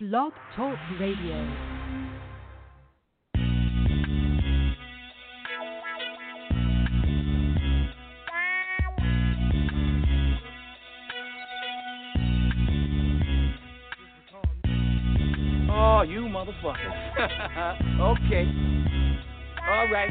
Blog Talk Radio. Oh, you motherfucker. okay. All right.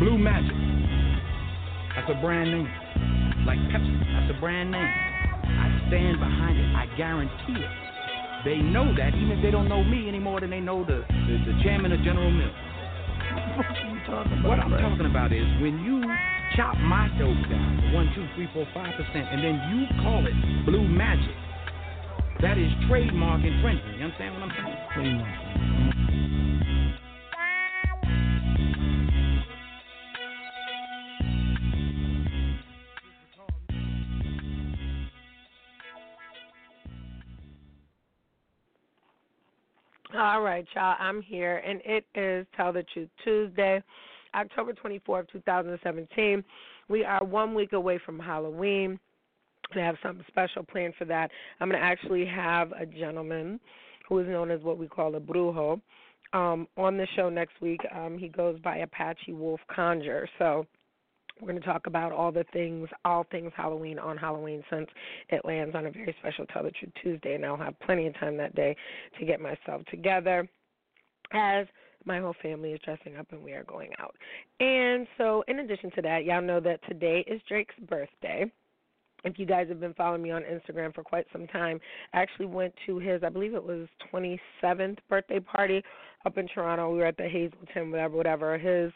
Blue Magic. That's a brand name. Like Pepsi, that's a brand name. I stand behind it. I guarantee it. They know that, even if they don't know me any more than they know the, the, the chairman of General Mills. What are you talking about? What I'm talking about is when you chop my dope down one, two, three, four, five percent, and then you call it blue magic. That is trademark infringement. You understand what I'm saying? Right, y'all. I'm here, and it is Tell the Truth Tuesday, October 24th, 2017. We are one week away from Halloween. We have something special planned for that. I'm going to actually have a gentleman who is known as what we call a brujo um, on the show next week. Um, he goes by Apache Wolf Conjure. So we're going to talk about all the things, all things Halloween on Halloween since it lands on a very special Tell the Truth Tuesday, and I'll have plenty of time that day to get myself together as my whole family is dressing up and we are going out. And so, in addition to that, y'all know that today is Drake's birthday. If you guys have been following me on Instagram for quite some time, I actually went to his, I believe it was 27th birthday party up in Toronto. We were at the Hazelton, whatever, whatever. His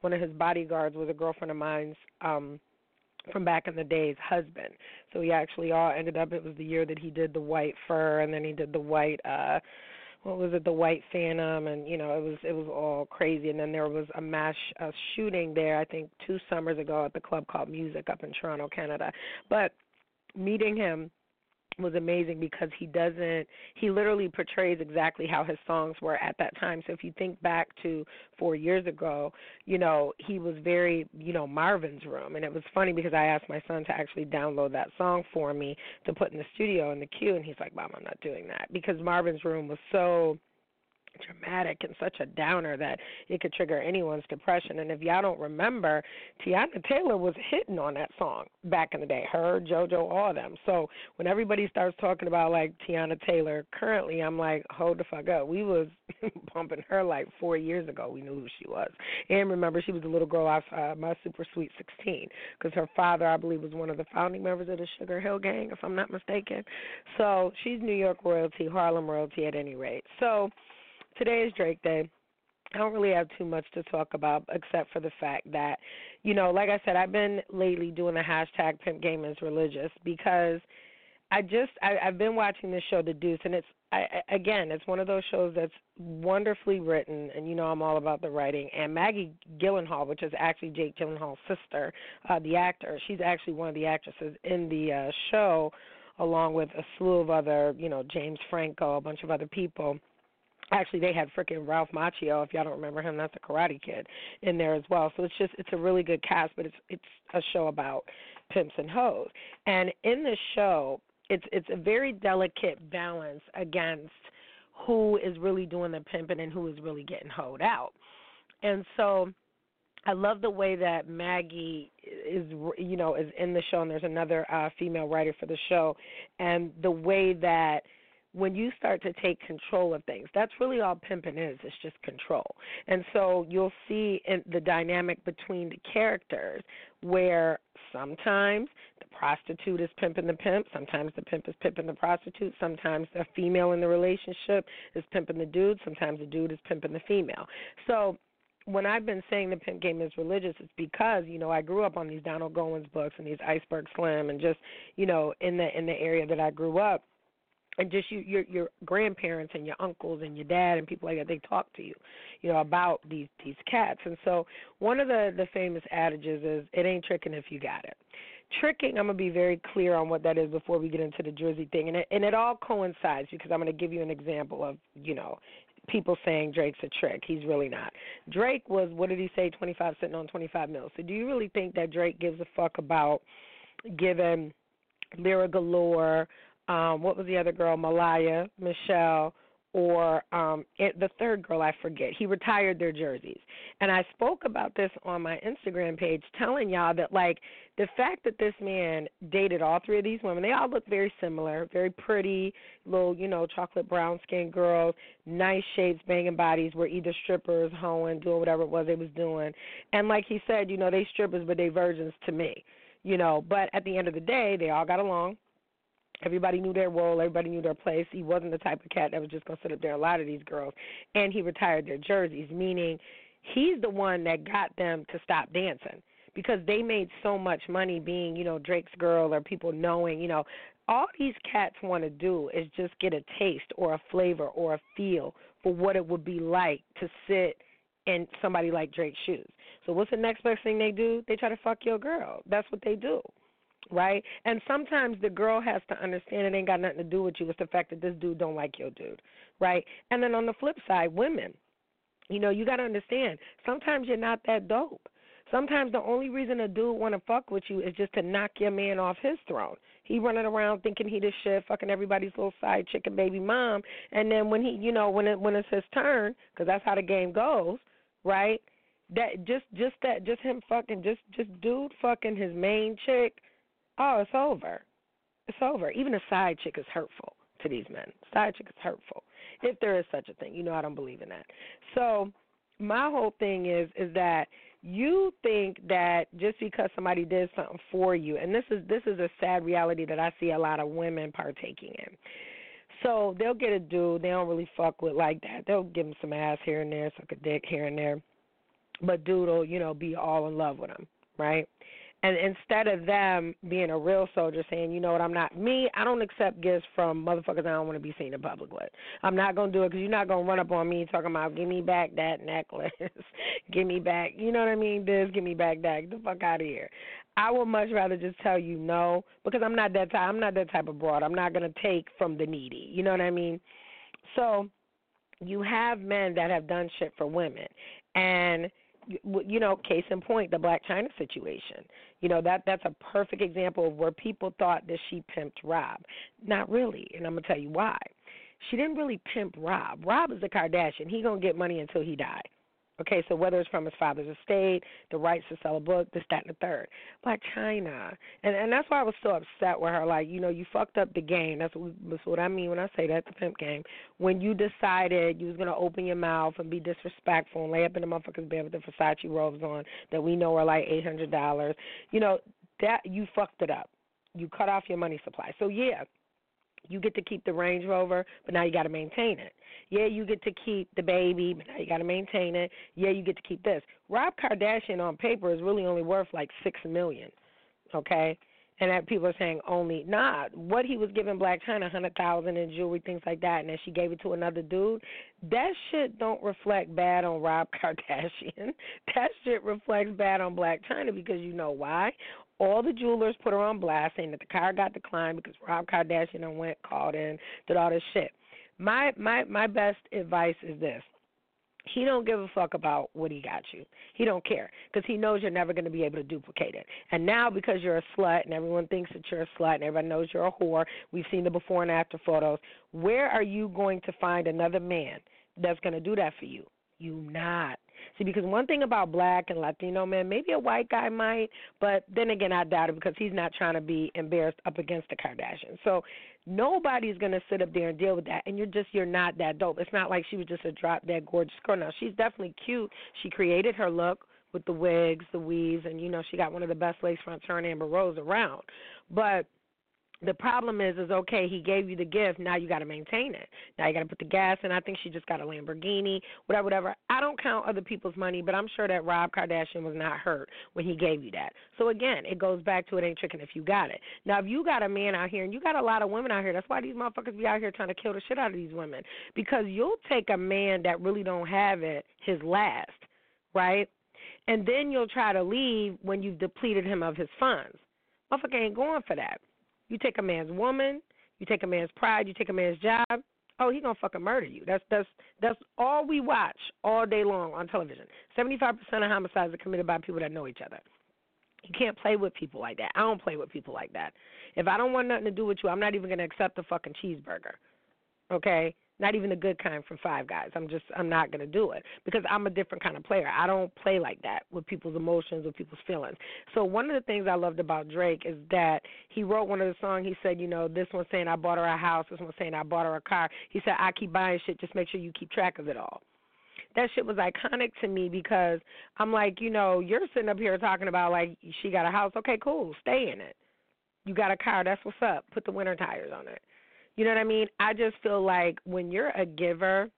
one of his bodyguards was a girlfriend of mine's um from back in the day's husband. So he actually all ended up it was the year that he did the white fur and then he did the white uh what was it the white phantom and you know it was it was all crazy and then there was a mass uh, shooting there I think 2 summers ago at the club called Music up in Toronto Canada. But meeting him was amazing because he doesn't he literally portrays exactly how his songs were at that time. So if you think back to four years ago you know he was very you know marvin's room. And it was funny because i asked my son to actually download that song for me to put in the studio in the queue. And he's like mom i'm not doing that. Because marvin's room was so dramatic and such a downer that it could trigger anyone's depression. And if y'all don't remember, Teyana Taylor was hitting on that song back in the day. Her, JoJo, all them. So when everybody starts talking about like Teyana Taylor currently, I'm like, hold the fuck up. We was bumping her like four years ago. We knew who she was. And remember, she was a little girl off uh, my Super Sweet 16 because her father, I believe, was one of the founding members of the Sugar Hill Gang, if I'm not mistaken. So she's New York royalty, Harlem royalty at any rate. So today is Drake Day. I don't really have too much to talk about except for the fact that, you know, like I said, I've been lately doing the hashtag Pimp Game is Religious because I just I, I've been watching this show, The Deuce, and it's I, again, it's one of those shows that's wonderfully written, and you know I'm all about the writing. And Maggie Gyllenhaal, which is actually Jake Gyllenhaal's sister, uh, the actor, she's actually one of the actresses in the uh, show, along with a slew of other, you know, James Franco, a bunch of other people actually they had freaking Ralph Macchio, if y'all don't remember him, that's a karate kid in there as well. So it's just it's a really good cast, but it's it's a show about pimps and hoes. And in this show, it's it's a very delicate balance against who is really doing the pimping and who is really getting hoed out. And so I love the way that Maggie is, you know, is in the show, and there's another uh, female writer for the show, and the way that when you start to take control of things. That's really all pimping is. It's just control. And so you'll see in the dynamic between the characters where sometimes the prostitute is pimping the pimp, sometimes the pimp is pimping the prostitute, sometimes the female in the relationship is pimping the dude, sometimes the dude is pimping the female. So when I've been saying the pimp game is religious, it's because you know I grew up on these Donald Goines books and these Iceberg Slim, and just you know in the in the area that I grew up, and just you, your your grandparents and your uncles and your dad and people like that they talk to you, you know about these these cats. And so one of the the famous adages is it ain't tricking if you got it. Tricking, I'm gonna be very clear on what that is before we get into the Drizzy thing, and it and it all coincides because I'm gonna give you an example of you know people saying Drake's a trick. He's really not. Drake was what did he say? Twenty five sitting on twenty five mil. So do you really think that Drake gives a fuck about giving Lyra Galore, um, what was the other girl, Malaya, Michelle, or um it, the third girl I forget. He retired their jerseys. And I spoke about this on my Instagram page telling y'all that like the fact that this man dated all three of these women, they all look very similar, very pretty, little, you know, chocolate brown skinned girls, nice shapes, banging bodies, were either strippers, hoeing, doing whatever it was they was doing. And like he said, you know, they strippers but they virgins to me. You know, but at the end of the day, they all got along Everybody knew their role. Everybody knew their place. He wasn't the type of cat that was just going to sit up there. A lot of these girls, and he retired their jerseys, meaning he's the one that got them to stop dancing because they made so much money being, you know, Drake's girl or people knowing, you know, all these cats want to do is just get a taste or a flavor or a feel for what it would be like to sit in somebody like Drake's shoes. So what's the next best thing they do? They try to fuck your girl. That's what they do right? And sometimes the girl has to understand it ain't got nothing to do with you. It's the fact that this dude don't like your dude, right? And then on the flip side, women, you know, you got to understand. Sometimes you're not that dope. Sometimes the only reason a dude want to fuck with you is just to knock your man off his throne. He running around thinking he the shit, fucking everybody's little side chick and baby mom, and then when he, you know, when it when it's his turn, because that's how the game goes, right? That just just that just him fucking just just dude fucking his main chick oh, it's over. It's over. Even a side chick is hurtful to these men. Side chick is hurtful. If there is such a thing. You know I don't believe in that. So my whole thing is is that you think that just because somebody did something for you and this is this is a sad reality that I see a lot of women partaking in. So they'll get a dude they don't really fuck with like that. They'll give him some ass here and there, suck a dick here and there. But dude will, you know, be all in love with him, right? And instead of them being a real soldier saying, you know what, I'm not me, I don't accept gifts from motherfuckers I don't want to be seen in public with. I'm not gonna do it because you're not gonna run up on me talking about give me back that necklace, give me back, you know what I mean? This, give me back that. Get the fuck out of here. I would much rather just tell you no because I'm not that type. I'm not that type of broad. I'm not gonna take from the needy. You know what I mean? So you have men that have done shit for women and you know, case in point, the Blac Chyna situation. You know that that's a perfect example of where people thought that she pimped Rob. Not really, and I'm gonna tell you why. She didn't really pimp Rob. Rob is a Kardashian. He gonna get money until he die. Okay, so whether it's from his father's estate, the rights to sell a book, this, that, and the third. Blac Chyna, and and that's why I was so upset with her. Like, you know, you fucked up the game. That's what, that's what I mean when I say that the pimp game. When you decided you was gonna open your mouth and be disrespectful and lay up in the motherfucker's bed with the Versace robes on that we know are like eight hundred dollars. You know that you fucked it up. You cut off your money supply. So yeah, you get to keep the Range Rover, but now you got to maintain it. Yeah, you get to keep the baby, but now you got to maintain it. Yeah, you get to keep this. Rob Kardashian on paper is really only worth like six million. Okay, and that people are saying only nah. What he was giving Blac Chyna, a hundred thousand in jewelry, things like that, and then she gave it to another dude. That shit don't reflect bad on Rob Kardashian. That shit reflects bad on Blac Chyna because you know why? All the jewelers put her on blast saying that the car got declined because Rob Kardashian went called in, did all this shit. My my my best advice is this. He don't give a fuck about what he got you. He don't care because he knows you're never going to be able to duplicate it. And now because you're a slut and everyone thinks that you're a slut and everybody knows you're a whore, we've seen the before and after photos. Where are you going to find another man that's going to do that for you? You not. See, because one thing about black and Latino men, maybe a white guy might, but then again, I doubt it because he's not trying to be embarrassed up against the Kardashians. So Nobody's gonna sit up there and deal with that, and you're just you're not that dope. It's not like she was just a drop dead gorgeous girl. Now she's definitely cute. She created her look with the wigs, the weaves, and you know she got one of the best lace fronts her and Amber Rose around. But the problem is is okay he gave you the gift now you got to maintain it. Now you got to put the gas in i think she just got a lamborghini whatever whatever. I don't count other people's money but i'm sure that rob kardashian was not hurt when he gave you that. So again it goes back to it ain't tricking if you got it. Now if you got a man out here and you got a lot of women out here that's why these motherfuckers be out here trying to kill the shit out of these women. Because you'll take a man that really don't have it his last right? And then you'll try to leave when you've depleted him of his funds. Motherfucker ain't going for that you take a man's woman, you take a man's pride, you take a man's job. Oh, he gonna fucking murder you. That's that's that's all we watch all day long on television. Seventy five percent of homicides are committed by people that know each other. You can't play with people like that. I don't play with people like that. If I don't want nothing to do with you, I'm not even gonna accept a fucking cheeseburger. Okay? Not even the good kind from Five Guys. I'm just I'm not gonna do it because I'm a different kind of player. I don't play like that with people's emotions, with people's feelings. So one of the things I loved about Drake is that he wrote one of the songs. He said, you know, this one saying I bought her a house, this one saying I bought her a car. He said I keep buying shit, just make sure you keep track of it all that shit was iconic to me because I'm like, you know, you're sitting up here talking about like she got a house. Okay, cool, stay in it. You got a car, that's what's up. Put the winter tires on it. You know what I mean? I just feel like when you're a giver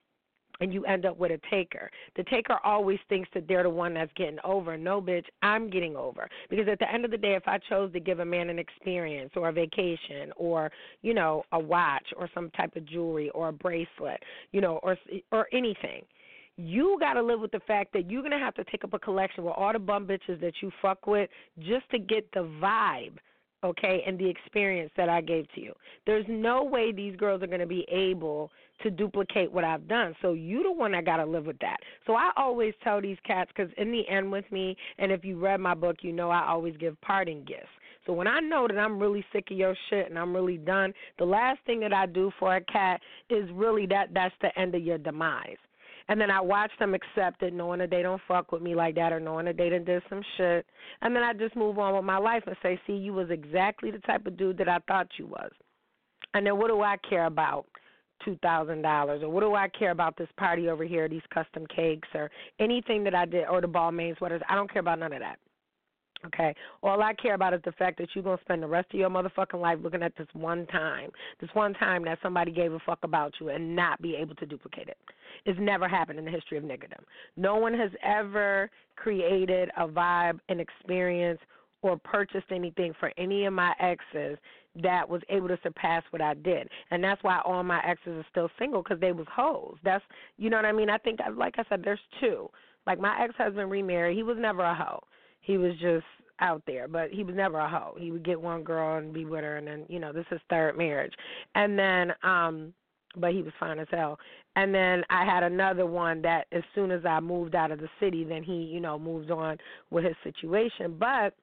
and you end up with a taker, the taker always thinks that they're the one that's getting over. No, bitch, I'm getting over. Because at the end of the day, if I chose to give a man an experience or a vacation or, you know, a watch or some type of jewelry or a bracelet, you know, or or anything, you got to live with the fact that you're going to have to take up a collection with all the bum bitches that you fuck with just to get the vibe okay, and the experience that I gave to you. There's no way these girls are going to be able to duplicate what I've done. So you the one that got to live with that. So I always tell these cats cuz in the end with me and if you read my book, you know I always give parting gifts. So when I know that I'm really sick of your shit and I'm really done, the last thing that I do for a cat is really that that's the end of your demise. And then I watch them accept it, knowing that they don't fuck with me like that or knowing that they done did some shit. And then I just move on with my life and say, see, you was exactly the type of dude that I thought you was. And then what do I care about? two thousand dollars or what do I care about this party over here, these custom cakes or anything that I did or the Balmain sweaters. I don't care about none of that. Okay. All I care about is the fact that you're gonna spend the rest of your motherfucking life looking at this one time, this one time that somebody gave a fuck about you and not be able to duplicate it. It's never happened in the history of niggerdom. No one has ever created a vibe, an experience, or purchased anything for any of my exes that was able to surpass what I did. And that's why all my exes are still single because they was hoes. That's you know what I mean. I think, like I said, there's two. Like my ex-husband remarried. He was never a hoe he was just out there, but he was never a hoe. He would get one girl and be with her, and then you know this is third marriage, and then um, but he was fine as hell. And then I had another one that as soon as I moved out of the city, then he you know moved on with his situation, but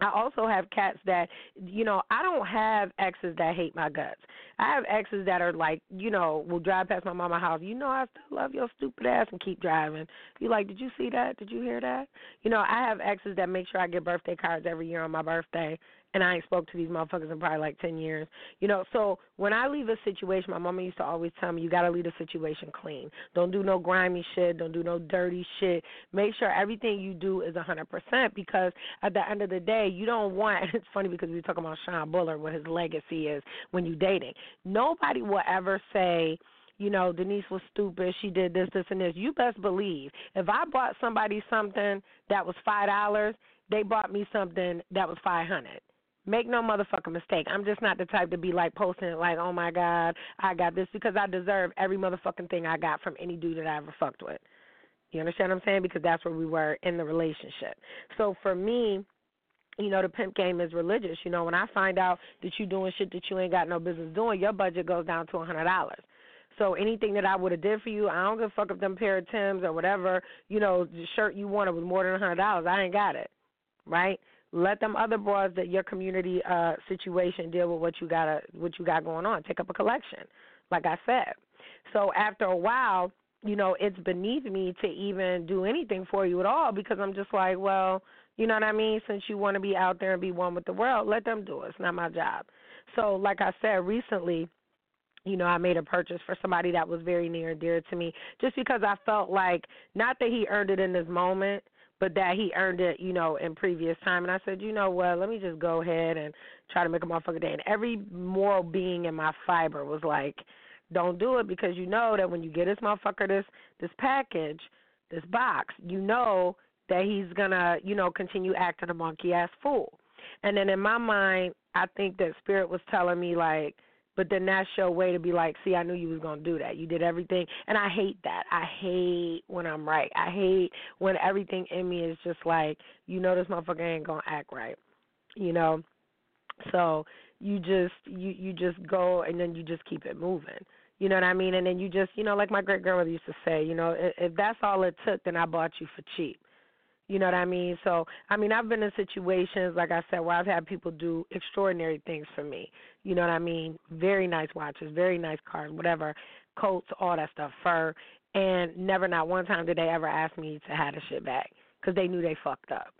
I also have cats that, you know, I don't have exes that hate my guts. I have exes that are like, you know, will drive past my mama's house. You know, I still love your stupid ass and keep driving. You like, did you see that? Did you hear that? You know, I have exes that make sure I get birthday cards every year on my birthday, and I ain't spoke to these motherfuckers in probably like ten years. You know, so when I leave a situation, my mama used to always tell me, you gotta leave the situation clean. Don't do no grimy shit. Don't do no dirty shit. Make sure everything you do is a hundred percent because at the end of the day, you don't want. It's funny because we talking about Sean Bullard, what his legacy is when you dating. Nobody will ever say you know, Denise was stupid, she did this, this and this. You best believe if I bought somebody something that was five dollars, they bought me something that was five hundred. Make no motherfucking mistake. I'm just not the type to be like posting it like, oh my God, I got this because I deserve every motherfucking thing I got from any dude that I ever fucked with. You understand what I'm saying? Because that's where we were in the relationship. So for me, you know, the pimp game is religious. You know, when I find out that you doing shit that you ain't got no business doing, your budget goes down to a hundred dollars. So anything that I would have did for you, I don't give a fuck if them pair of Tims or whatever, you know, the shirt you wanted was more than a hundred dollars. I ain't got it. Right? Let them other bras that your community uh situation deal with what you got what you got going on. Take up a collection, like I said. So after a while, you know, it's beneath me to even do anything for you at all because I'm just like, well, you know what I mean? Since you want to be out there and be one with the world, let them do it. It's not my job. So, like I said recently, you know, I made a purchase for somebody that was very near and dear to me just because I felt like not that he earned it in this moment, but that he earned it, you know, in previous time. And I said, you know what, let me just go ahead and try to make a motherfucker day. And every moral being in my fiber was like, don't do it because you know that when you get this motherfucker this this package, this box, you know that he's gonna, you know, continue acting a monkey ass fool. And then in my mind, I think that spirit was telling me like, but then that's your way to be like, see, I knew you was gonna do that. You did everything, and I hate that. I hate when I'm right. I hate when everything in me is just like, you know, this motherfucker ain't gonna act right. You know, so you just you you just go and then you just keep it moving. You know what I mean? And then you just, you know, like my great grandmother used to say, you know, if, if that's all it took, then I bought you for cheap. You know what I mean? So, I mean, I've been in situations, like I said, where I've had people do extraordinary things for me. You know what I mean? Very nice watches, very nice cars, whatever, coats, all that stuff, fur. And never, not one time did they ever ask me to have the shit back because they knew they fucked up.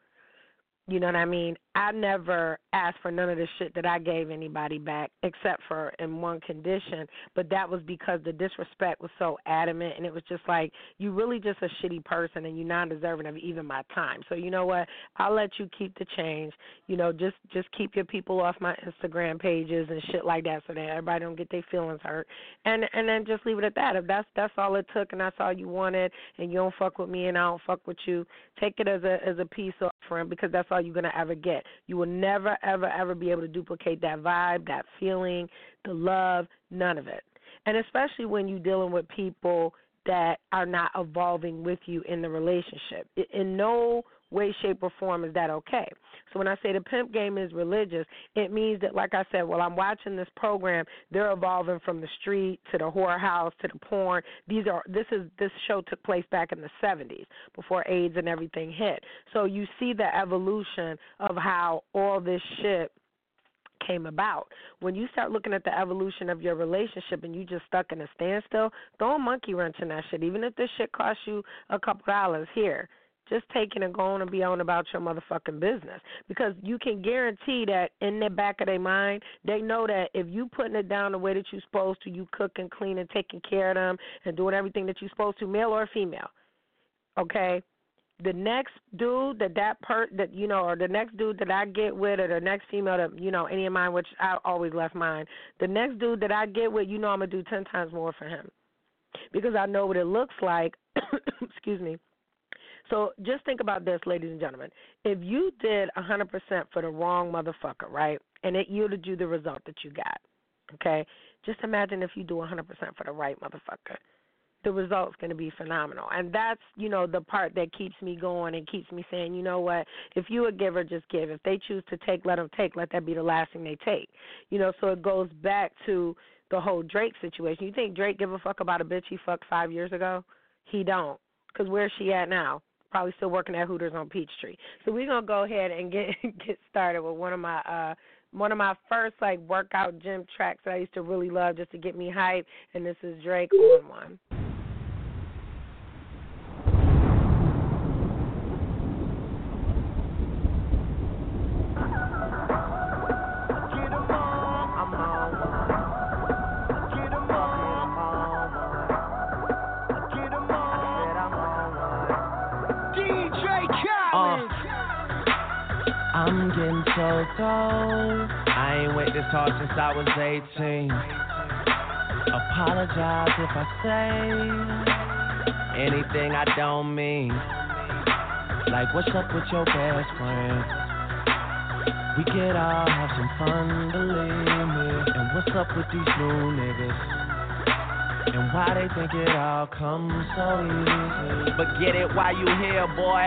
You know what I mean? I never asked for none of the shit that I gave anybody back except for in one condition, but that was because the disrespect was so adamant and it was just like you really just a shitty person and you're not deserving of even my time. So you know what? I'll let you keep the change. You know, just just keep your people off my Instagram pages and shit like that so that everybody don't get their feelings hurt. And and then just leave it at that. If that's that's all it took and that's all you wanted and you don't fuck with me and I don't fuck with you, take it as a as a peace offering because that's you're gonna ever get. You will never, ever, ever be able to duplicate that vibe, that feeling, the love, none of it. And especially when you're dealing with people that are not evolving with you in the relationship. In no way, shape, or form is that okay. So when I say the pimp game is religious, it means that, like I said, while I'm watching this program, they're evolving from the street to the whorehouse to the porn. These are this is this show took place back in the 70s before AIDS and everything hit. So you see the evolution of how all this shit came about. When you start looking at the evolution of your relationship and you just stuck in a standstill, throw a monkey wrench in that shit. Even if this shit costs you a couple dollars, here, just taking and going and be on about your motherfucking business. Because you can guarantee that in the back of their mind they know that if you putting it down the way that you're supposed to you cooking cleaning taking care of them and doing everything that you're supposed to male or female okay? The next dude that that per that you know or the next dude that I get with or the next female that you know any of mine which I always left mine the next dude that I get with you know I'm gonna do ten times more for him. Because I know what it looks like excuse me so just think about this, ladies and gentlemen. If you did 100% for the wrong motherfucker, right, and it yielded you the result that you got, okay, just imagine if you do 100% for the right motherfucker. The result's going to be phenomenal. And that's, you know, the part that keeps me going and keeps me saying, you know what, if you a giver, just give. If they choose to take, let them take. Let that be the last thing they take. You know, so it goes back to the whole Drake situation. You think Drake give a fuck about a bitch he fucked five years ago? He don't. Because where's she at now? Probably still working at Hooters on Peachtree. So we're gonna go ahead and get get started with one of my uh one of my first like workout gym tracks that I used to really love just to get me hyped and this is Drake on one. Oh. I'm getting so cold. I ain't wait this hard since I was 18. Apologize if I say anything I don't mean. Like, what's up with your best friend? We could all have some fun, believe me. And what's up with these new niggas? And why they think it all comes so easy. But get it while you here, boy.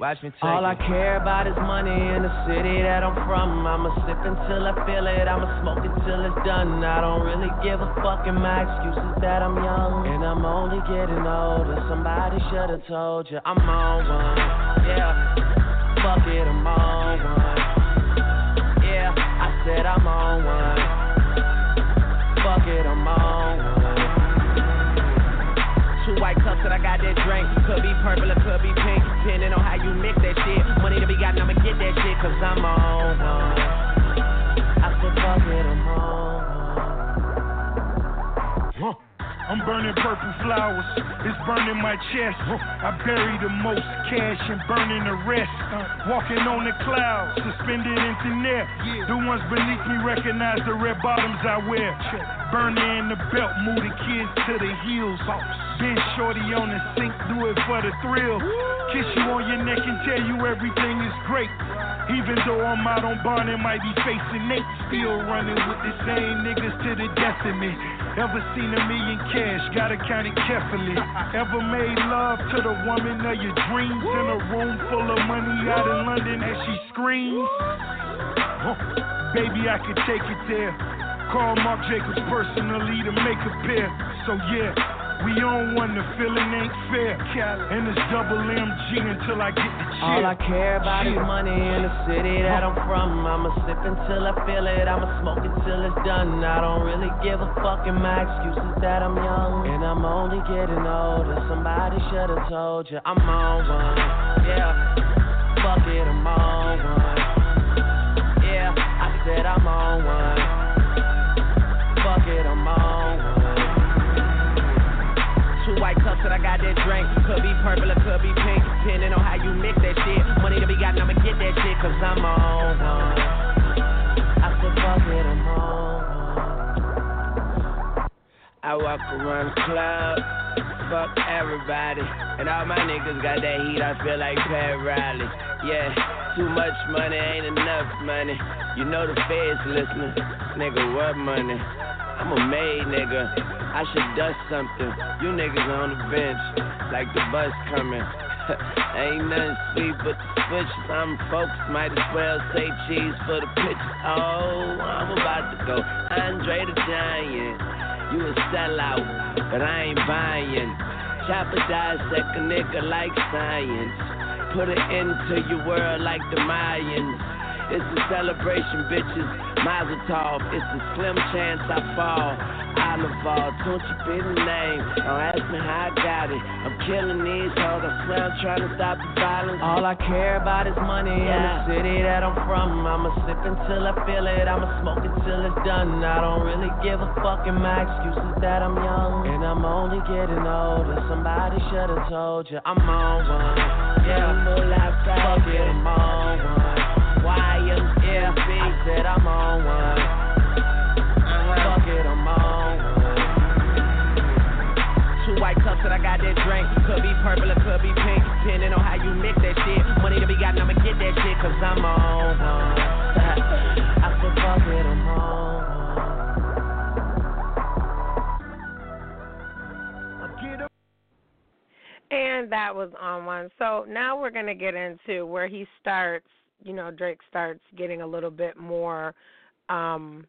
Watch me take All. I care about is money in the city that I'm from. I'ma sip until I feel it. I'ma smoke until it's done. I don't really give a fuck, and my excuse is that I'm young. And I'm only getting older. Somebody should've told you I'm on one. Yeah. Fuck it, I'm on one. Yeah, I said I'm on one. White cups that I got that drink. Could be purple or could be pink, depending on how you mix that shit. Money to be gotten, I'ma get that shit, cause I'm on one. I said, fuck it, I'm on. I'm burning purple flowers, it's burning my chest. I bury the most cash and burning the rest. Uh, walking on the clouds, suspended in thin air. The ones beneath me recognize the red bottoms I wear. Burning in the belt, move the kids to the heels. Been shorty on the sink, do it for the thrill. Kiss you on your neck and tell you everything is great. Even though I'm out on bond and might be facing Nate, still running with the same niggas to the me. Ever seen a million cash, gotta count it carefully. Ever made love to the woman of your dreams in a room full of money out in London as she screams? Baby, I could take it there. Call Marc Jacobs personally to make a pair. So yeah. We on one, the feeling ain't fair. And it's double MG until I get the. All I care about is money in the city that I'm from. I'ma sip until I feel it. I'ma smoke until it's done. I don't really give a fuck, and my excuse is that I'm young. And I'm only getting older. Somebody should've told you I'm on one. Yeah, Could be purple or could be pink, depending on how you mix that shit. Money to be gotten, I'ma get that shit, cause I'm on one. I said, fuck it, I'm on I walk around the club, fuck everybody. And all my niggas got that heat, I feel like Pat Riley. Yeah, too much money ain't enough money. You know the feds listening. Nigga, what money? I'm a made nigga. I should dust something. You niggas on the bench, like the bus coming. Ain't nothing sweet but the switch. Some folks might as well say cheese for the pitch. Oh, I'm about to go. Andre the Giant, you a sellout, but I ain't buying. Chopper dissect a nigga like science. Put it into your world like the Mayans. It's a celebration, bitches. Mazel tov. It's a slim chance I fall. Oliver, don't you be the name. Don't ask me how I got it. I'm killing these hoes. I swear I'm trying to stop the violence. All I care about is money yeah. in the city that I'm from. I'ma sip until I feel it. I'ma smoke until it's done. I don't really give a fuck, and my excuse is that I'm young. And I'm only getting older. Somebody should've told you I'm on one. Yeah, full outside. Fuck it, I'm on one. YMCB. Said I'm on one. Fuck it, I'm on white cups that I got that drink. Could be purple or could be pink, depending on how you mix that shit. Money to be gotten, I'ma get that shit, cause I'm on one. I said, fuck it, I'm on And that was on one. So now we're going to get into where he starts, you know, Drake starts getting a little bit more um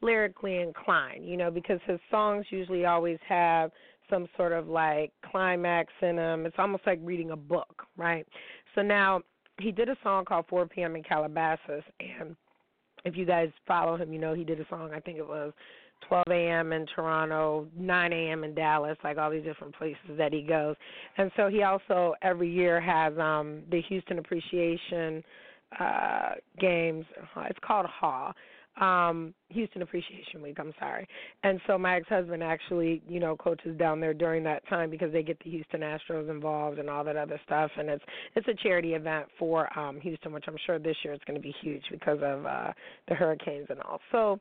lyrically inclined, you know, because his songs usually always have some sort of like climax in them. It's almost like reading a book, right? So now he did a song called 4 p.m. in Calabasas, and if you guys follow him, you know he did a song. I think it was 12 a.m. in Toronto, 9 a.m. in Dallas, like all these different places that he goes. And so he also every year has um the Houston Appreciation uh games. It's called HAW um Houston Appreciation Week, I'm sorry. And so my ex-husband actually, you know, coaches down there during that time because they get the Houston Astros involved and all that other stuff and it's it's a charity event for um Houston, which I'm sure this year it's going to be huge because of uh the hurricanes and all. So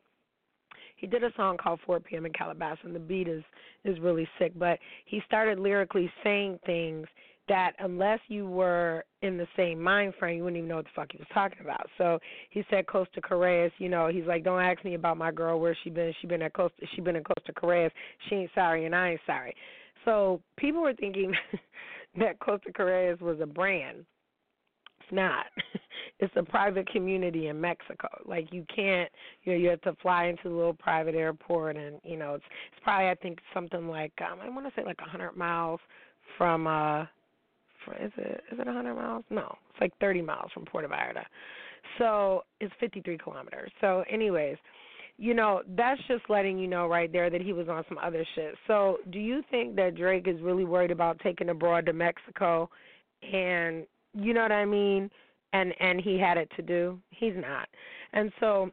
he did a song called 4 p.m. in Calabasas, and the beat is is really sick. But he started lyrically saying things that unless you were in the same mind frame, you wouldn't even know what the fuck he was talking about. So he said Costa Careyes, you know, he's like, Don't ask me about my girl, where she been. She been at Costa she been in Costa Careyes. She ain't sorry and I ain't sorry. So people were thinking that Costa Careyes was a brand. It's not. it's a private community in Mexico. Like you can't, you know, you have to fly into the little private airport, and you know, it's it's probably I think something like um, I want to say like a hundred miles from uh, is it is it a hundred miles? No, it's like thirty miles from Puerto Vallarta. So it's fifty three kilometers. So, anyways you know, that's just letting you know right there that he was on some other shit. So, do you think that Drake is really worried about taking abroad to Mexico and you know what I mean? And and he had it to do. He's not. And so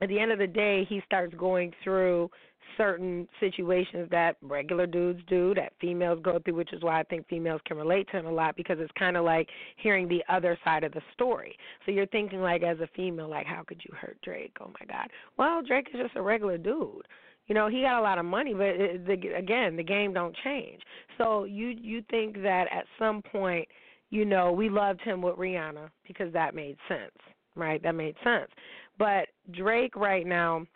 at the end of the day, he starts going through certain situations that regular dudes do, that females go through, which is why I think females can relate to him a lot because it's kind of like hearing the other side of the story. So you're thinking, like, as a female, like, how could you hurt Drake? Oh my God. Well, Drake is just a regular dude. You know, he got a lot of money, but it, the, again, the game don't change. So you you think that at some point, you know, we loved him with Rihanna because that made sense, right? That made sense. But Drake right now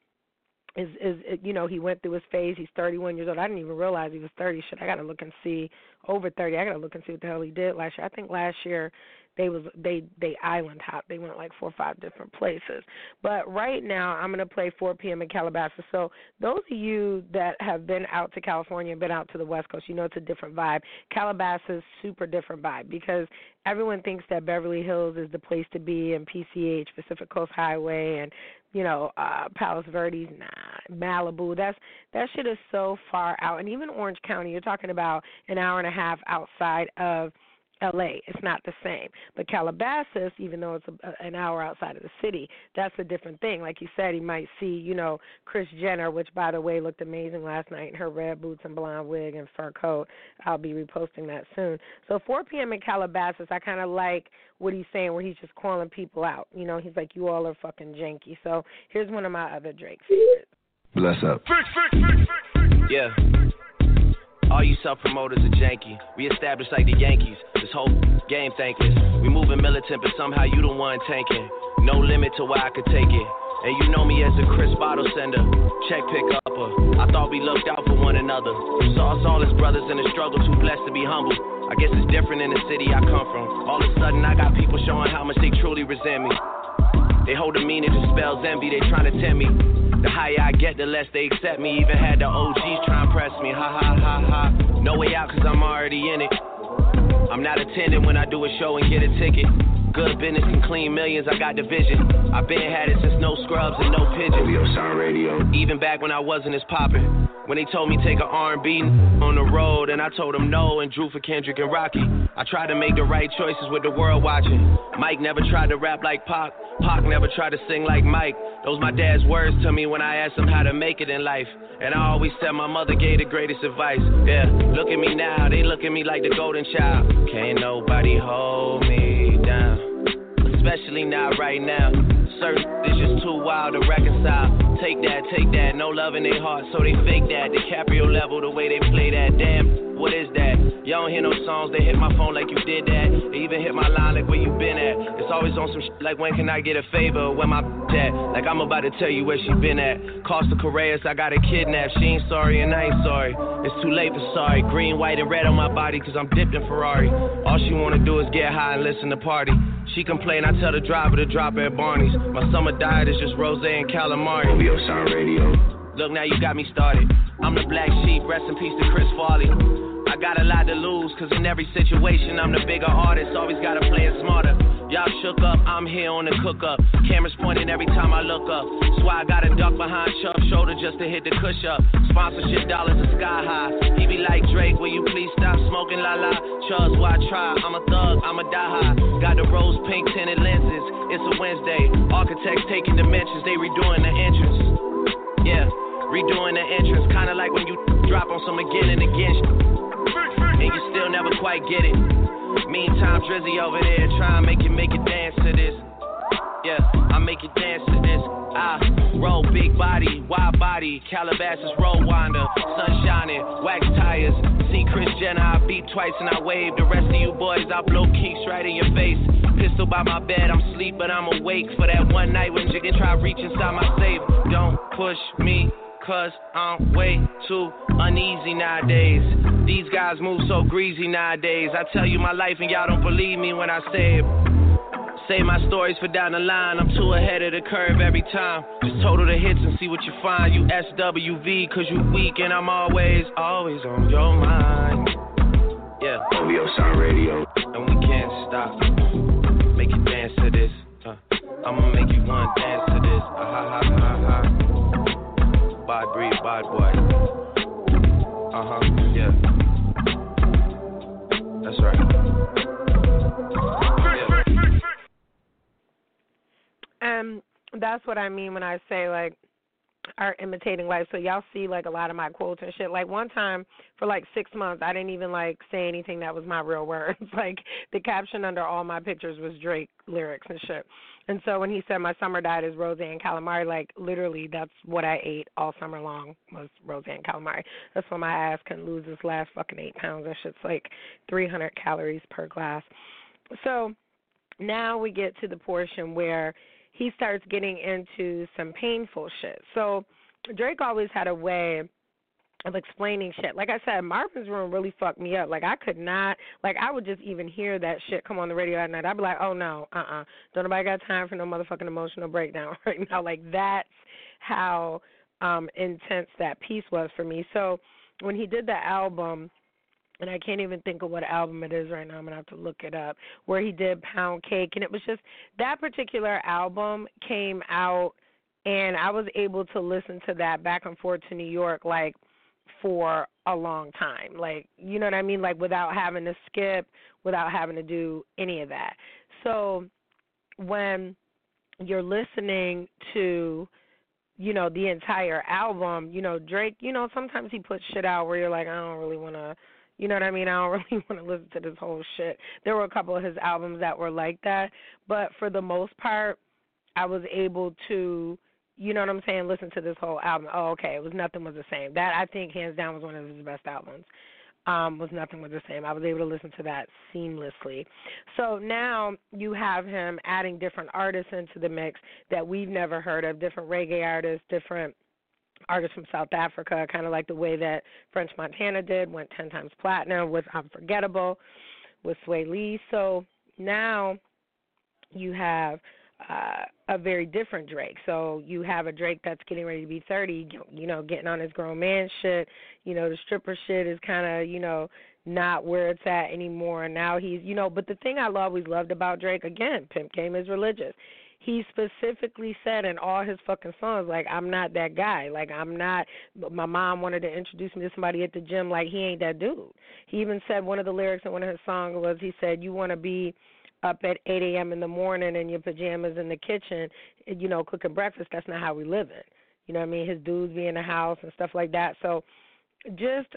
is is you know he went through his phase. He's 31 years old. I didn't even realize he was 30. Shit, I gotta look and see over 30. I gotta look and see what the hell he did last year. I think last year they was they they island hop. They went like four or five different places. But right now I'm gonna play 4 p.m. in Calabasas. So those of you that have been out to California, been out to the West Coast, you know it's a different vibe. Calabasas super different vibe because everyone thinks that Beverly Hills is the place to be and PCH Pacific Coast Highway and you know, uh Palos Verdes, nah, Malibu. That's that shit is so far out. And even Orange County, you're talking about an hour and a half outside of LA. It's not the same. But Calabasas, even though it's a, an hour outside of the city, that's a different thing. Like you said, he might see, you know, Kris Jenner, which by the way looked amazing last night in her red boots and blonde wig and fur coat. I'll be reposting that soon. So 4 p.m. in Calabasas, I kind of like what he's saying, where he's just calling people out. You know, he's like, you all are fucking janky. So here's one of my other Drake favorites. Bless up. Yeah. All you self promoters are janky. We established like the Yankees. This whole game thankless. We moving militant, but somehow you the one tanking. No limit to where I could take it. And you know me as a Chris bottle sender, check pick upper. I thought we looked out for one another. Saw us all as brothers in the struggle, too blessed to be humble. I guess it's different in the city I come from. All of a sudden, I got people showing how much they truly resent me. They hold the meaning to spells envy, they trying to tempt me. The higher I get, the less they accept me. Even had the OGs try and press me. Ha ha ha ha. No way out, cause I'm already in it. I'm not attending when I do a show and get a ticket. Good business can clean millions, I got the vision. I've been had it since no scrubs and no pigeons. OVO Sound Radio. Even back when I wasn't as poppin'. When they told me take a R&B on the road, and I told them no and drew for Kendrick and Rocky. I tried to make the right choices with the world watching. Mike never tried to rap like Pac. Pac never tried to sing like Mike. Those my dad's words to me when I asked him how to make it in life. And I always said my mother gave the greatest advice. Yeah, look at me now, they look at me like the golden child. Can't nobody hold me down, especially not right now. Certain is just too wild to reconcile. Take that, take that, no love in their heart, so they fake that. DiCaprio level, the way they play that. Damn, what is that? Y'all don't hear no songs, they hit my phone like you did that. They even hit my line like where you been at. It's always on some shit like when can I get a favor? Where my at? Like I'm about to tell you where she been at. Costa Careyes, I got a kidnapped. She ain't sorry and I ain't sorry. It's too late for sorry. Green, white, and red on my body, cause I'm dipped in Ferrari. All she wanna do is get high and listen to party. She complain, I tell the driver to drop at Barney's. My summer diet is just rose and calamari. OVO Sound Radio. Look, now you got me started. I'm the black sheep, rest in peace to Chris Farley. I got a lot to lose, cause in every situation I'm the bigger artist, always gotta play it smarter. Y'all shook up, I'm here on the cook up. Cameras pointing every time I look up. That's why I gotta duck behind Chubb's shoulder just to hit the cush up. Sponsorship dollars are sky high. He be like Drake, will you please stop smoking la la? Chubbs, why try? I'm a thug, I'm a die high. Got the rose pink tinted lenses. It's a Wednesday. Architects taking dimensions, they redoing the entrance. Yeah, redoing the entrance. Kinda like when you drop on some again and again. And you still never quite get it. Meantime, Drizzy over there trying to make you make it dance to this. Yeah, I make you dance to this. I roll big body, wide body, Calabasas roll winder, sun shining, wax tires. See Kris Jenner, I beat twice and I wave. The rest of you boys, I blow kicks right in your face. Pistol by my bed, I'm asleep, but I'm awake for that one night when Jigga try reach inside my safe. Don't push me, cause I'm way too uneasy nowadays. These guys move so greasy nowadays. I tell you my life and y'all don't believe me when I say it. Say my stories for down the line. I'm too ahead of the curve every time. Just total the hits and see what you find. You SWV, cause you weak, and I'm always, always on your mind. Yeah. OVO Sound Radio. And we can't stop. Make you dance to this. Uh, I'ma make you want to dance to this. Uh, ha ha ha ha. And that's what I mean when I say like are imitating life. So y'all see like a lot of my quotes and shit. Like one time for like six months I didn't even like say anything that was my real words. like the caption under all my pictures was Drake lyrics and shit. And so when he said my summer diet is rose and calamari, like literally that's what I ate all summer long was rose and calamari. That's why my ass couldn't lose this last fucking eight pounds. That shit's like three hundred calories per glass. So now we get to the portion where he starts getting into some painful shit. So Drake always had a way of explaining shit. Like I said, Marvin's Room really fucked me up. Like I could not like I would just even hear that shit come on the radio at night. I'd be like, Oh no, uh uh-uh. uh. Don't nobody got time for no motherfucking emotional breakdown right now. Like that's how um intense that piece was for me. So when he did the album and I can't even think of what album it is right now. I'm gonna have to look it up. Where he did Pound Cake, and it was just that particular album came out, and I was able to listen to that back and forth to New York like for a long time. Like you know what I mean? Like without having to skip, without having to do any of that. So when you're listening to you know the entire album you know drake you know sometimes he puts shit out where you're like i don't really want to you know what I mean? I don't really want to listen to this whole shit. There were a couple of his albums that were like that, but for the most part, I was able to, you know what I'm saying, listen to this whole album. Oh, okay, it was nothing was the same. That I think hands down was one of his best albums. Um, was nothing was the same. I was able to listen to that seamlessly. So now you have him adding different artists into the mix that we've never heard of, different reggae artists, different artists from South Africa, kind of like the way that French Montana did, went 10 times platinum with Unforgettable, with Swae Lee. So now you have uh, a very different Drake. So you have a Drake that's getting ready to be 30, you know, getting on his grown man shit. You know, the stripper shit is kind of, you know, not where it's at anymore. And now he's, you know, but the thing I always loved about Drake, again, Pimp Game is religious he specifically said in all his fucking songs, like, I'm not that guy. Like, I'm not. My mom wanted to introduce me to somebody at the gym, like, he ain't that dude. He even said one of the lyrics in one of his songs was, he said, You want to be up at 8 a.m. in the morning in your pajamas in the kitchen, you know, cooking breakfast. That's not how we live it. You know what I mean? His dudes be in the house and stuff like that. So, just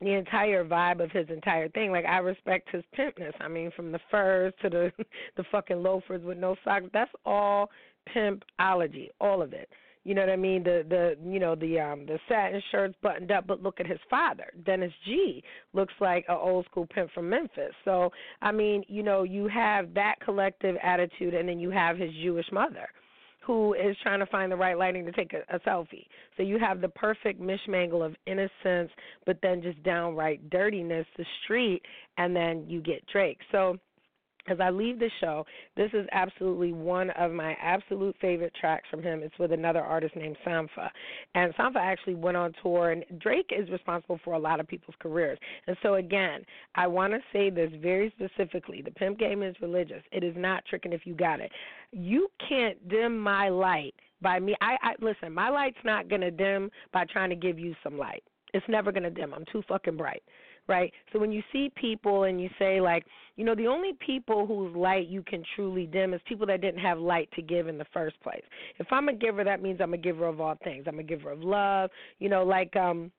the entire vibe of his entire thing. Like I respect his pimpness. I mean, from the furs to the the fucking loafers with no socks. That's all pimpology, all of it. You know what I mean? The the you know the um the satin shirts buttoned up, but look at his father, Dennis G. Looks like an old school pimp from Memphis. So I mean, you know, you have that collective attitude, and then you have his Jewish mother who is trying to find the right lighting to take a, a selfie. So you have the perfect mishmangle of innocence, but then just downright dirtiness, the street, and then you get Drake. So as I leave the show, this is absolutely one of my absolute favorite tracks from him. It's with another artist named Sampha. And Sampha actually went on tour, and Drake is responsible for a lot of people's careers. And so, again, I want to say this very specifically the pimp game is religious, it is not tricking if you got it. You can't dim my light by me. I, I Listen, my light's not going to dim by trying to give you some light. It's never going to dim. I'm too fucking bright right? So when you see people and you say like, you know, the only people whose light you can truly dim is people that didn't have light to give in the first place. If I'm a giver, that means I'm a giver of all things. I'm a giver of love, you know, like um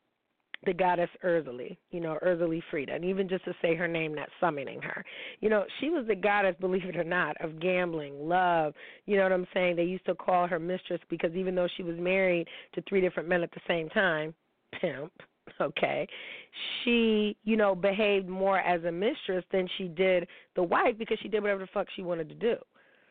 the goddess Erzulie, you know, Erzulie Frida, and even just to say her name, not summoning her. You know, she was the goddess, believe it or not, of gambling, love. You know what I'm saying? They used to call her mistress because even though she was married to three different men at the same time, pimp, okay, she, you know, behaved more as a mistress than she did the wife because she did whatever the fuck she wanted to do.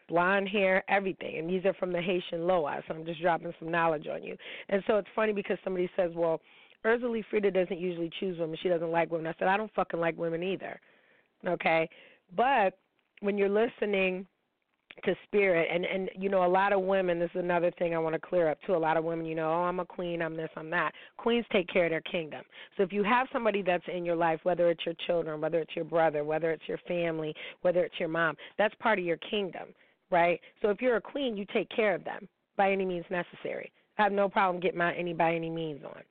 Blonde hair, everything. And these are from the Haitian Loa, so I'm just dropping some knowledge on you. And so it's funny because somebody says, well, Erzulie Frida doesn't usually choose women. She doesn't like women. I said, I don't fucking like women either. Okay? But when you're listening to spirit. And and you know a lot of women this is another thing i want to clear up to a lot of women you know oh i'm a queen i'm this i'm that. Queens take care of their kingdom. So if you have somebody that's in your life whether it's your children whether it's your brother whether it's your family whether it's your mom that's part of your kingdom right? So if you're a queen you take care of them by any means necessary. I have no problem getting my any by any means on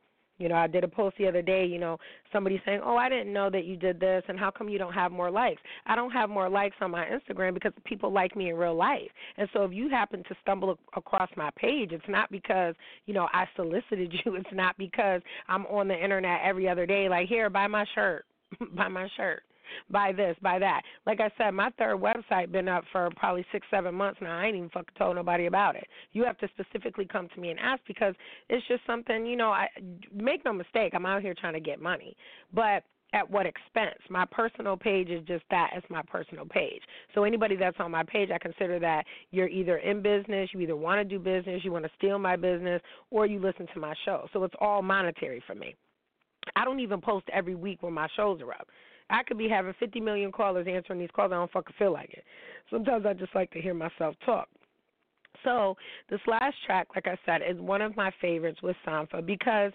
you know, I did a post the other day, you know, somebody saying, "Oh, I didn't know that you did this and how come you don't have more likes?" I don't have more likes on my Instagram because people like me in real life. And so if you happen to stumble across my page, it's not because, you know, I solicited you. It's not because I'm on the internet every other day like, "Here, buy my shirt." buy my shirt buy this, buy that. Like I said, my third website been up for probably six, seven months now. I ain't even fucking told nobody about it. You have to specifically come to me and ask because it's just something, you know, I make no mistake, I'm out here trying to get money. But at what expense? My personal page is just that. It's my personal page. So anybody that's on my page, I consider that you're either in business, you either want to do business, you want to steal my business, or you listen to my show. So it's all monetary for me. I don't even post every week when my shows are up. I could be having 50 million callers answering these calls. I don't fucking feel like it. Sometimes I just like to hear myself talk. So this last track, like I said, is one of my favorites with Sampha because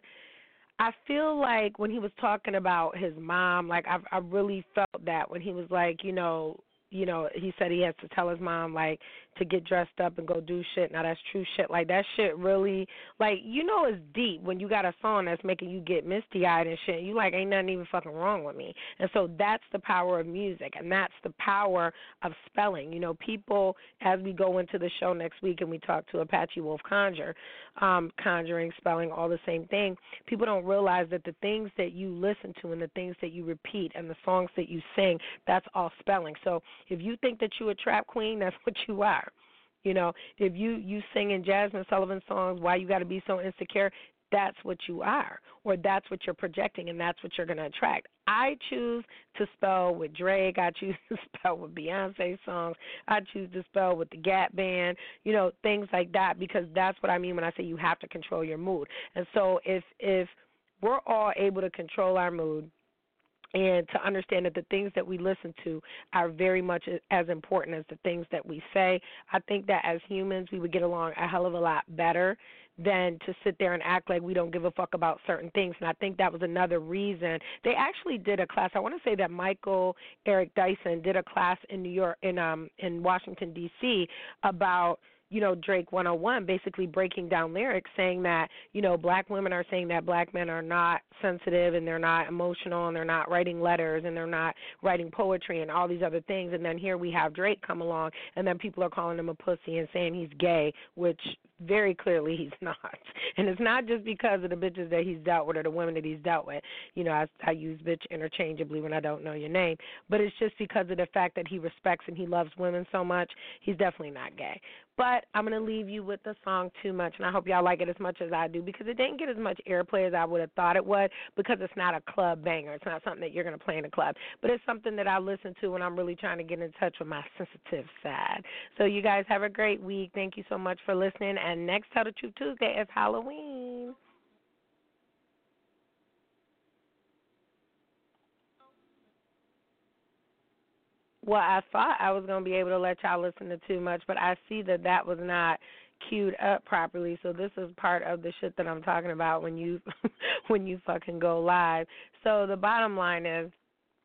I feel like when he was talking about his mom, like I I really felt that when he was like, you know, you know, he said he has to tell his mom like to get dressed up and go do shit. Now that's true shit. Like that shit really like you know it's deep when you got a song that's making you get misty eyed and shit. You like ain't nothing even fucking wrong with me. And so that's the power of music and that's the power of spelling. You know, people as we go into the show next week and we talk to Apache Wolf Conjure, um, conjuring, spelling, all the same thing, people don't realize that the things that you listen to and the things that you repeat and the songs that you sing, that's all spelling. So if you think that you're a trap queen, that's what you are. You know, if you you singing Jazmine Sullivan songs, why you got to be so insecure? That's what you are, or that's what you're projecting, and that's what you're going to attract. I choose to spell with Drake. I choose to spell with Beyonce songs. I choose to spell with the Gap Band. You know, things like that, because that's what I mean when I say you have to control your mood. And so, if if we're all able to control our mood, and to understand that the things that we listen to are very much as important as the things that we say. I think that as humans, we would get along a hell of a lot better than to sit there and act like we don't give a fuck about certain things. And I think that was another reason they actually did a class. I want to say that Michael Eric Dyson did a class in New York in um in Washington D.C. about you know Drake 101 basically breaking down lyrics saying that you know black women are saying that black men are not sensitive and they're not emotional and they're not writing letters and they're not writing poetry and all these other things. And then here we have Drake come along and then people are calling him a pussy and saying he's gay which very clearly he's not. And it's not just because of the bitches that he's dealt with or the women that he's dealt with. You know, I, I use bitch interchangeably when I don't know your name. But it's just because of the fact that he respects and he loves women so much. He's definitely not gay. But I'm going to leave you with the song Too Much. And I hope y'all like it as much as I do because it didn't get as much airplay as I would have thought it would because it's not a club banger. It's not something that you're going to play in a club. But it's something that I listen to when I'm really trying to get in touch with my sensitive side. So you guys have a great week. Thank you so much for listening and next Tell the Truth Tuesday is Halloween. Well, I thought I was going to be able to let y'all listen to too much, but I see that that was not queued up properly. So this is part of the shit that I'm talking about when you when you fucking go live. So the bottom line is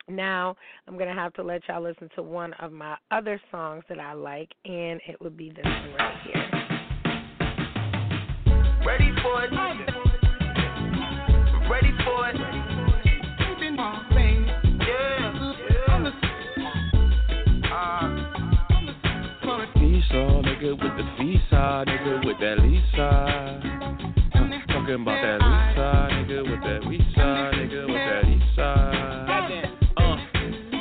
now I'm gonna have to let y'all listen to one of my other songs that I like, and it would be this one right here. Ready for it. Ready for it. Esau, nigga with the visa, nigga with that Lisa. Talking about that Lisa, nigga with that Lisa, nigga with that Lisa. Uh,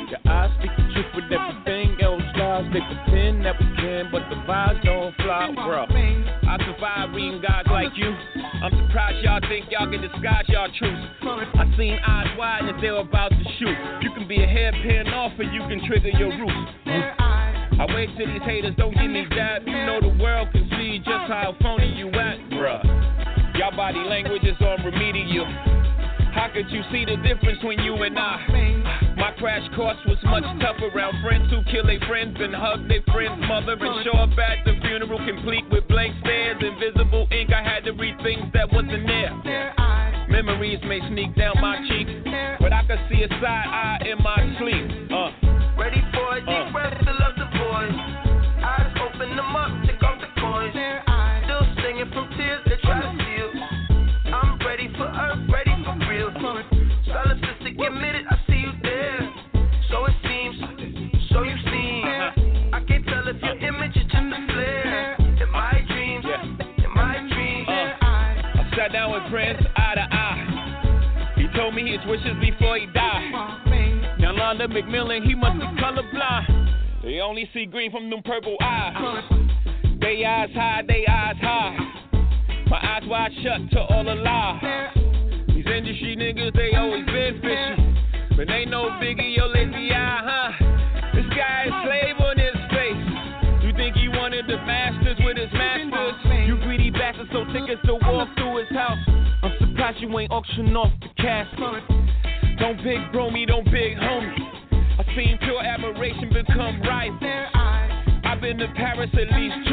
your eyes speak the truth with everything else lies. They pretend that we can, but the vibes don't fly, bro. Survive reading like you. I'm surprised y'all think y'all can disguise y'all truths. I seen eyes wide as they were about to shoot. You can be a hairpin off or you can trigger your roof. I wait till these haters don't give me that. You know the world can see just how phony you at, bruh. Y'all body language is on remedial. How could you see the difference when you and I? My crash course was much tougher around friends who kill their friends and hug their friend's mother and show up at the funeral complete with blank stares, invisible ink. I had to read things that wasn't there. Memories may sneak down my cheek, but I could see a side eye in my sleep. Uh. Ready for a deep breath to love the boys. Only see green from them purple eyes. They eyes high, they eyes high. My eyes wide shut to all the lies. These industry niggas, they always been fishy. But they no biggie, yo lazy eye, huh? This guy is slave on his face. You think he wanted the masters with his masters? You greedy bastard, so tickets to walk through his house. I'm surprised you ain't auction off the casket. Don't big bro me, don't big homie. I seen pure admiration become rival. To Paris at least